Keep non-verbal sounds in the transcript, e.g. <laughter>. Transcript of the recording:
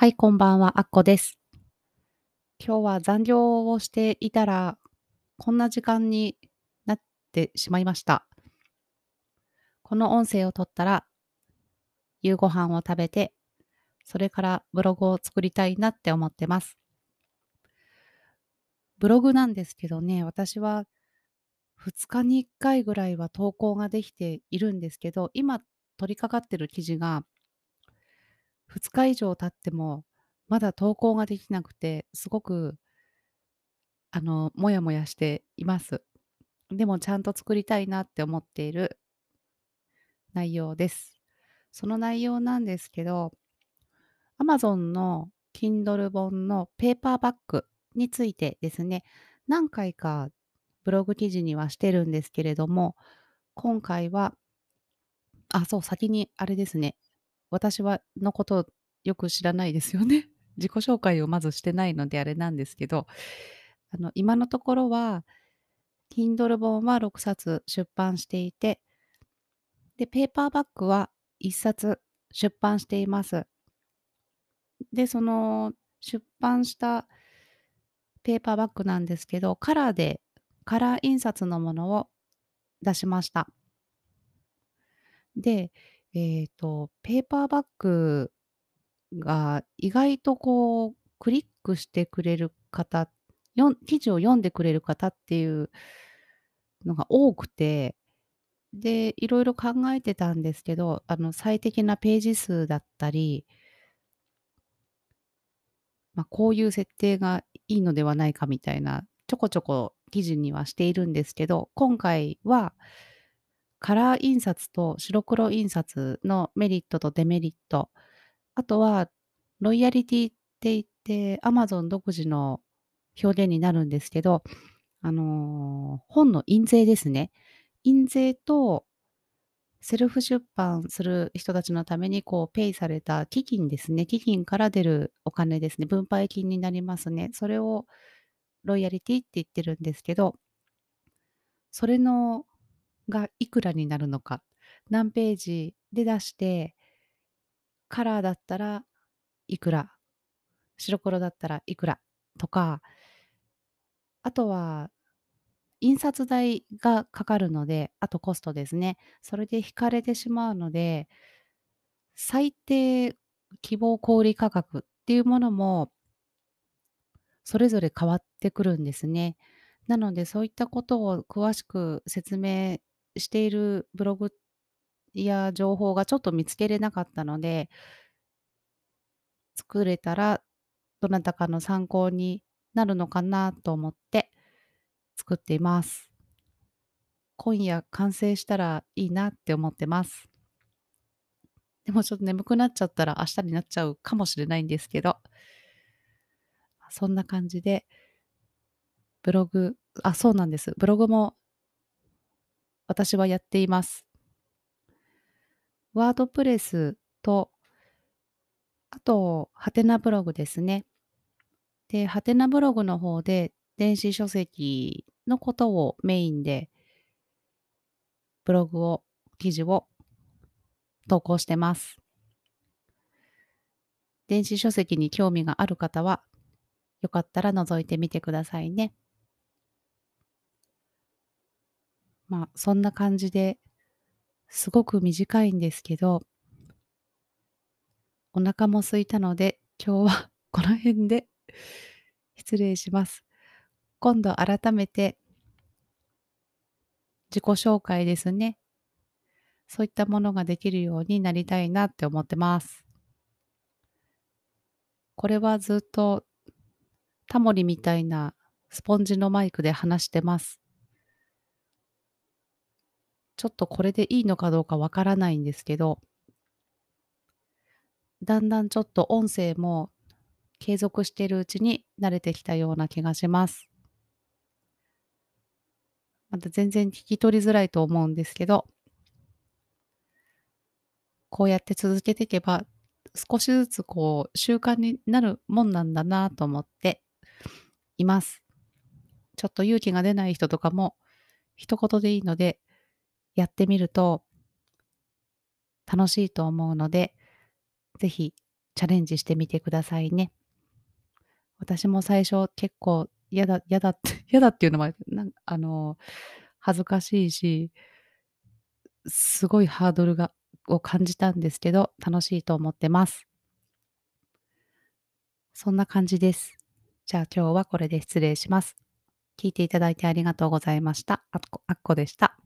はい、こんばんは、あっこです。今日は残業をしていたら、こんな時間になってしまいました。この音声を取ったら、夕ご飯を食べて、それからブログを作りたいなって思ってます。ブログなんですけどね、私は2日に1回ぐらいは投稿ができているんですけど、今取り掛かってる記事が2日以上経っても、まだ投稿ができなくて、すごく、あの、もやもやしています。でもちゃんと作りたいなって思っている内容です。その内容なんですけど、Amazon の Kindle 本のペーパーバッグについてですね、何回かブログ記事にはしてるんですけれども、今回は、あ、そう、先にあれですね。私はのことよく知らないですよね。<laughs> 自己紹介をまずしてないのであれなんですけど、あの、今のところは、Kindle 本は6冊出版していて、で、ペーパーバッグは1冊出版しています。で、その出版したペーパーバッグなんですけど、カラーで、カラー印刷のものを出しました。で、えっ、と、ペーパーバッグが意外とこう、クリックしてくれる方、よん記事を読んでくれる方っていうのが多くて、で、いろいろ考えてたんですけど、あの、最適なページ数だったりま、こういう設定がいいのではないかみたいな、ちょこちょこ記事にはしているんですけど、今回はカラー印刷と白黒印刷のメリットとデメリット、あとはロイヤリティって言って Amazon 独自の表現になるんですけど、あの、本の印税ですね。印税とセルフ出版する人たちのためにこうペイされた基金ですね。基金から出るお金ですね。分配金になりますね。それをロイヤリティって言ってるんですけど、それのがいくらになるのか、何ページで出して、カラーだったらいくら、白黒だったらいくらとか、あとは印刷代がかかるので、あとコストですね。それで引かれてしまうので、最低希望小売価格っていうものも、それぞれ変わってくるんですね。なので、そういったことを詳しく説明しているブログや情報がちょっと見つけれなかったので、作れたらどなたかの参考になるのかなと思って作っています。今夜完成したらいいなって思ってます。でもちょっと眠くなっちゃったら明日になっちゃうかもしれないんですけど、そんな感じで、ブログ、あ、そうなんです。ブログも私はやっています。ワードプレスと、あと、ハテナブログですね。で、ハテナブログの方で電子書籍のことをメインで、ブログを、記事を投稿してます。電子書籍に興味がある方は、よかったら覗いてみてくださいね。まあ、そんな感じですごく短いんですけど、お腹も空いたので、今日はこの辺で失礼します。今度改めて自己紹介ですね。そういったものができるようになりたいなって思ってます。これはずっとタモリみたいなスポンジのマイクで話してます。ちょっとこれでいいのかどうかわからないんですけど、だんだんちょっと音声も継続しているうちに慣れてきたような気がします。また全然聞き取りづらいと思うんですけど、こうやって続けていけば、少しずつこう習慣になるもんなんだなと思っています。ちょっと勇気が出ない人とかも一言でいいのでやってみると楽しいと思うので、ぜひチャレンジしてみてくださいね。私も最初結構嫌だ嫌だって <laughs> 嫌だっていうのは、なんあの、恥ずかしいしすごいハードルがを感じたんですけど、楽しいと思ってます。そんな感じです。じゃあ今日はこれで失礼します。聞いていただいてありがとうございました。あっこあっこでした。